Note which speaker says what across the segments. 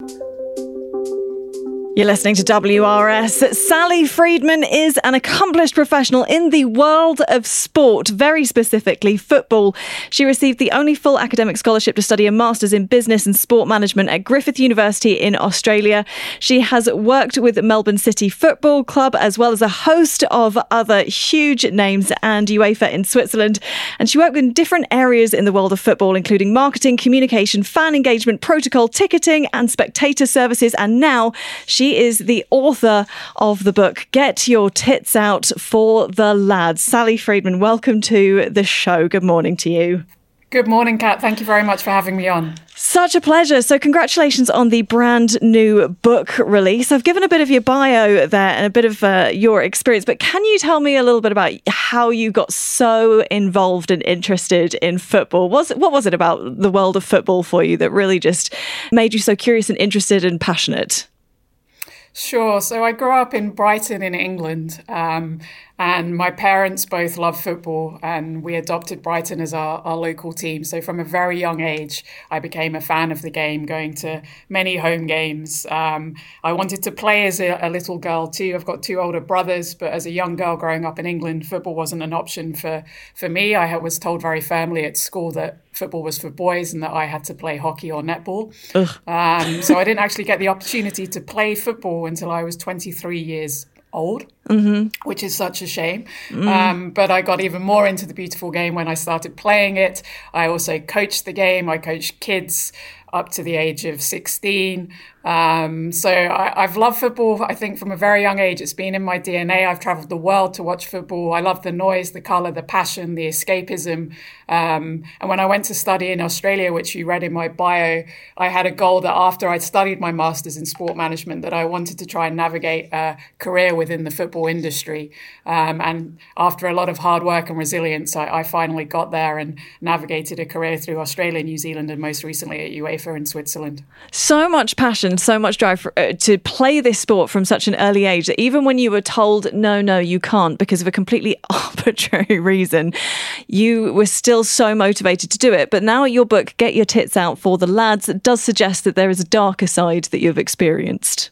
Speaker 1: you you're listening to WRS. Sally Freedman is an accomplished professional in the world of sport, very specifically football. She received the only full academic scholarship to study a master's in business and sport management at Griffith University in Australia. She has worked with Melbourne City Football Club as well as a host of other huge names and UEFA in Switzerland. And she worked in different areas in the world of football, including marketing, communication, fan engagement, protocol, ticketing, and spectator services. And now she she is the author of the book Get Your Tits Out for the Lads. Sally Freedman, welcome to the show. Good morning to you.
Speaker 2: Good morning, Katt. Thank you very much for having me on.
Speaker 1: Such a pleasure. So, congratulations on the brand new book release. I've given a bit of your bio there and a bit of uh, your experience, but can you tell me a little bit about how you got so involved and interested in football? Was what was it about the world of football for you that really just made you so curious and interested and passionate?
Speaker 2: Sure. So I grew up in Brighton in England, um, and my parents both love football, and we adopted Brighton as our, our local team. So from a very young age, I became a fan of the game, going to many home games. Um, I wanted to play as a, a, little girl too. I've got two older brothers, but as a young girl growing up in England, football wasn't an option for, for me. I was told very firmly at school that football was for boys and that I had to play hockey or netball. Um, so I didn't actually get the opportunity to play football until I was 23 years old, mm-hmm. which is such a shame. Mm. Um, but I got even more into the beautiful game when I started playing it. I also coached the game. I coached kids up to the age of 16. Um, so I, have loved football, I think, from a very young age. It's been in my DNA. I've traveled the world to watch football. I love the noise, the color, the passion, the escapism. Um, and when I went to study in Australia, which you read in my bio, I had a goal that after I'd studied my master's in sport management, that I wanted to try and navigate a career within the football industry. Um, and after a lot of hard work and resilience, I, I finally got there and navigated a career through Australia, New Zealand, and most recently at UEFA in Switzerland.
Speaker 1: So much passion and so much drive for, uh, to play this sport from such an early age that even when you were told, no, no, you can't because of a completely arbitrary reason, you were still so motivated to do it. But now your book, Get Your Tits Out for the Lads, does suggest that there is a darker side that you've experienced.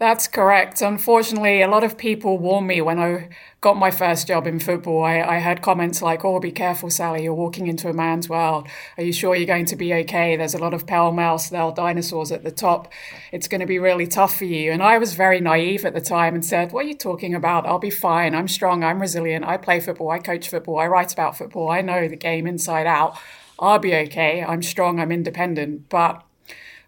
Speaker 2: That's correct. Unfortunately, a lot of people warned me when I got my first job in football. I, I heard comments like, oh, be careful, Sally, you're walking into a man's world. Are you sure you're going to be okay? There's a lot of pale male style dinosaurs at the top. It's going to be really tough for you. And I was very naive at the time and said, what are you talking about? I'll be fine. I'm strong. I'm resilient. I play football. I coach football. I write about football. I know the game inside out. I'll be okay. I'm strong. I'm independent. But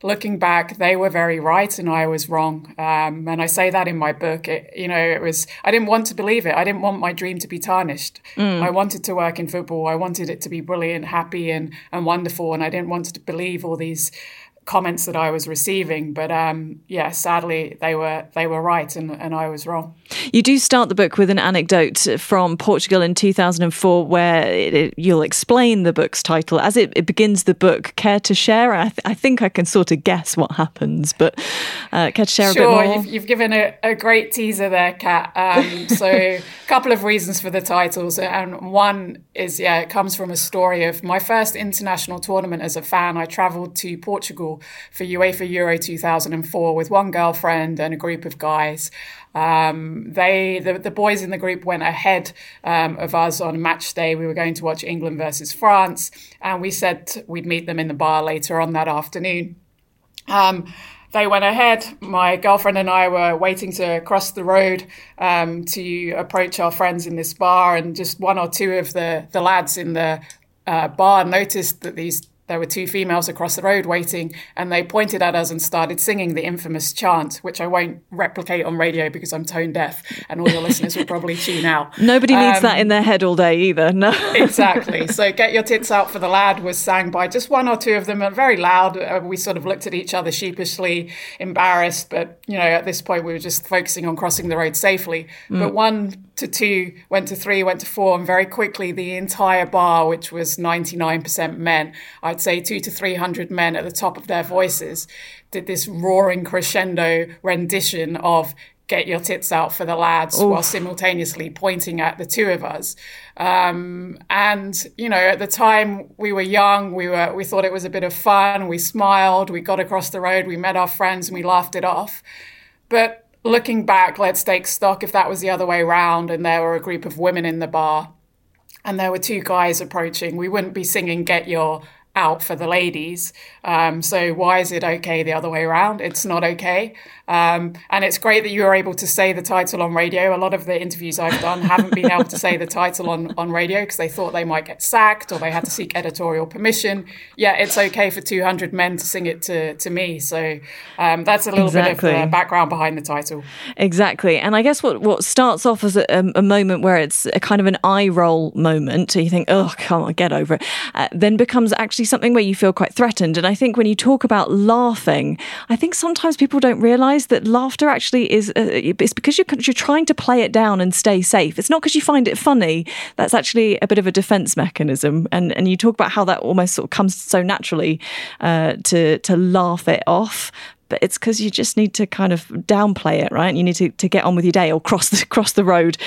Speaker 2: looking back, they were very right and I was wrong. Um, and I say that in my book. It, you know, it was, I didn't want to believe it. I didn't want my dream to be tarnished. Mm. I wanted to work in football. I wanted it to be brilliant, happy, and, and wonderful. And I didn't want to believe all these comments that I was receiving. But um, yeah, sadly, they were they were right, and, and I was wrong.
Speaker 1: You do start the book with an anecdote from Portugal in 2004, where it, it, you'll explain the book's title as it, it, begins the book. Care to share? I, th- I, think I can sort of guess what happens, but uh, care to share
Speaker 2: sure,
Speaker 1: a bit more?
Speaker 2: You've, you've given a, a, great teaser there, Katt. Um, so, a couple of reasons for the titles, and one is yeah, it comes from a story of my first international tournament as a fan. I travelled to Portugal for UEFA Euro 2004 with one girlfriend and a group of guys. Um, they the, the boys in the group went ahead um, of us on match day. We were going to watch England versus France, and we said we'd meet them in the bar later on that afternoon. Um, they went ahead. My girlfriend and I were waiting to cross the road um, to approach our friends in this bar, and just one or two of the the lads in the uh, bar noticed that these there were two females across the road waiting, and they pointed at us and started singing the infamous chant, which I won't replicate on radio because I'm tone deaf, and all your listeners will probably tune out.
Speaker 1: Nobody um, needs that um, in their head all day either. No.
Speaker 2: exactly. So, "Get Your Tits Out for the Lad" was sang by just one or two of them, very loud. Uh, we sort of looked at each other sheepishly, embarrassed, but you know, at this point, we were just focusing on crossing the road safely. Mm. But one to two, went to three, went to four, and very quickly the entire bar, which was 99% men, I'd say two to 300 men at the top of their voices, did this roaring crescendo rendition of get your tits out for the lads Oof. while simultaneously pointing at the two of us. Um, and you know, at the time we were young, we were we thought it was a bit of fun. We smiled, we got across the road, we met our friends, and we laughed it off. But looking back, let's take stock if that was the other way around, and there were a group of women in the bar. And there were two guys approaching. We wouldn't be singing "Get Your out for the ladies. Um, so why is it okay the other way around? It's not okay. Um, and it's great that you were able to say the title on radio. A lot of the interviews I've done haven't been able to say the title on, on radio because they thought they might get sacked or they had to seek editorial permission. Yeah, it's okay for 200 men to sing it to, to me. So um, that's a little exactly. bit of uh, background behind the title.
Speaker 1: Exactly. And I guess what, what starts off as a, a moment where it's a kind of an eye roll moment, so you think, oh, come on, get over it, uh, then becomes actually something where you feel quite threatened. And I think when you talk about laughing, I think sometimes people don't realize that laughter actually is uh, it's because you're you're trying to play it down and stay safe. It's not because you find it funny. That's actually a bit of a defense mechanism. And and you talk about how that almost sort of comes so naturally uh, to to laugh it off but it's because you just need to kind of downplay it, right? You need to, to get on with your day or cross the cross the road.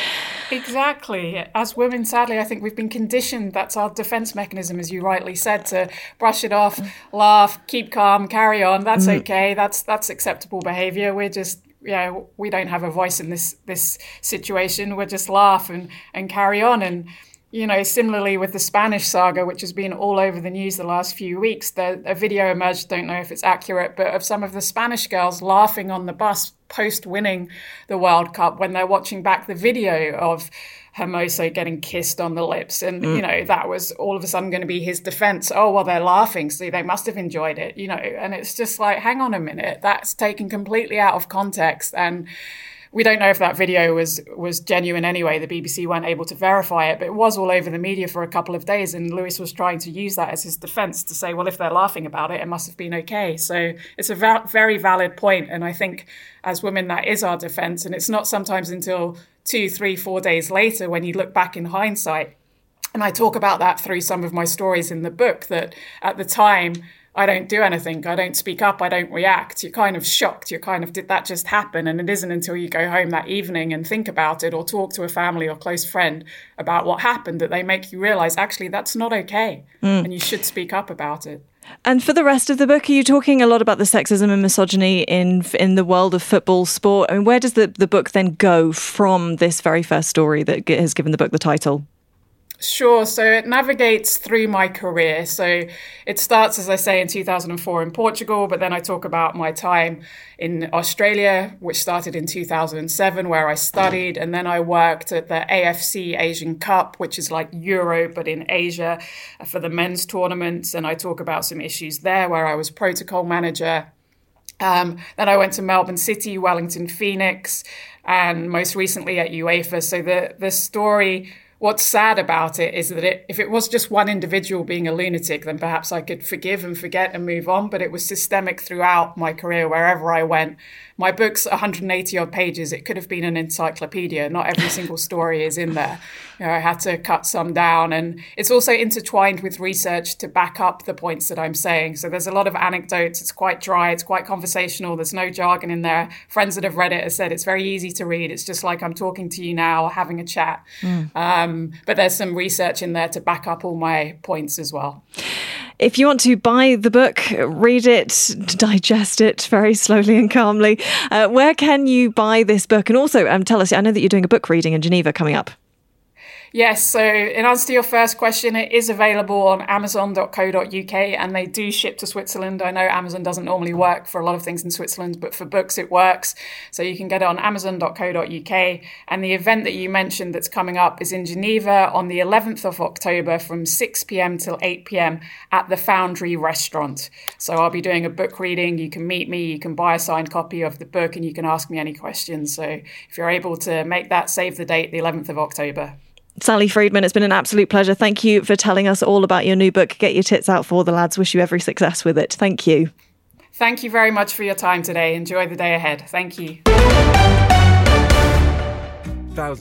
Speaker 2: Exactly. As women, sadly, I think we've been conditioned. That's our defense mechanism, as you rightly said, to brush it off, laugh, keep calm, carry on. That's mm. okay. That's that's acceptable behavior. We're just yeah, we don't have a voice in this this situation. We'll just laugh and and carry on and you know, similarly with the Spanish saga, which has been all over the news the last few weeks, the, a video emerged, don't know if it's accurate, but of some of the Spanish girls laughing on the bus post winning the World Cup when they're watching back the video of Hermoso getting kissed on the lips. And, mm. you know, that was all of a sudden going to be his defense. Oh, well, they're laughing, so they must have enjoyed it, you know. And it's just like, hang on a minute, that's taken completely out of context. And, we don't know if that video was was genuine anyway. The BBC weren't able to verify it, but it was all over the media for a couple of days. And Luis was trying to use that as his defence to say, well, if they're laughing about it, it must have been okay. So it's a va- very valid point, and I think as women, that is our defence. And it's not sometimes until two, three, four days later when you look back in hindsight. And I talk about that through some of my stories in the book that at the time I don't do anything. I don't speak up. I don't react. You're kind of shocked. You're kind of, did that just happen? And it isn't until you go home that evening and think about it or talk to a family or close friend about what happened that they make you realize actually that's not okay. Mm. And you should speak up about it.
Speaker 1: And for the rest of the book, are you talking a lot about the sexism and misogyny in in the world of football sport? I mean, where does the, the book then go from this very first story that has given the book the title?
Speaker 2: Sure. So it navigates through my career. So it starts, as I say, in 2004 in Portugal, but then I talk about my time in Australia, which started in 2007, where I studied. And then I worked at the AFC Asian Cup, which is like Euro, but in Asia for the men's tournaments. And I talk about some issues there where I was protocol manager. Um, then I went to Melbourne City, Wellington Phoenix, and most recently at UEFA. So the, the story what's sad about it is that it, if it was just one individual being a lunatic, then perhaps I could forgive and forget and move on. But it was systemic throughout my career, wherever I went. My book's 180 odd pages. It could have been an encyclopedia. Not every single story is in there. You know, I had to cut some down. And it's also intertwined with research to back up the points that I'm saying. So there's a lot of anecdotes. It's quite dry. It's quite conversational. There's no jargon in there. Friends that have read it have said it's very easy to read. It's just like I'm talking to you now, having a chat. Mm. Um, but there's some research in there to back up all my points as well.
Speaker 1: If you want to buy the book, read it, digest it very slowly and calmly, uh, where can you buy this book? And also, um, tell us, I know that you're doing a book reading in Geneva coming up.
Speaker 2: Yes, so in answer to your first question, it is available on amazon.co.uk and they do ship to Switzerland. I know Amazon doesn't normally work for a lot of things in Switzerland, but for books it works. So you can get it on amazon.co.uk. And the event that you mentioned that's coming up is in Geneva on the 11th of October from 6 p.m. till 8 p.m. at the Foundry Restaurant. So I'll be doing a book reading. You can meet me, you can buy a signed copy of the book, and you can ask me any questions. So if you're able to make that, save the date, the 11th of October.
Speaker 1: Sally Freedman, it's been an absolute pleasure. Thank you for telling us all about your new book. Get your tits out for the lads. Wish you every success with it. Thank you.
Speaker 2: Thank you very much for your time today. Enjoy the day ahead. Thank you. Thousands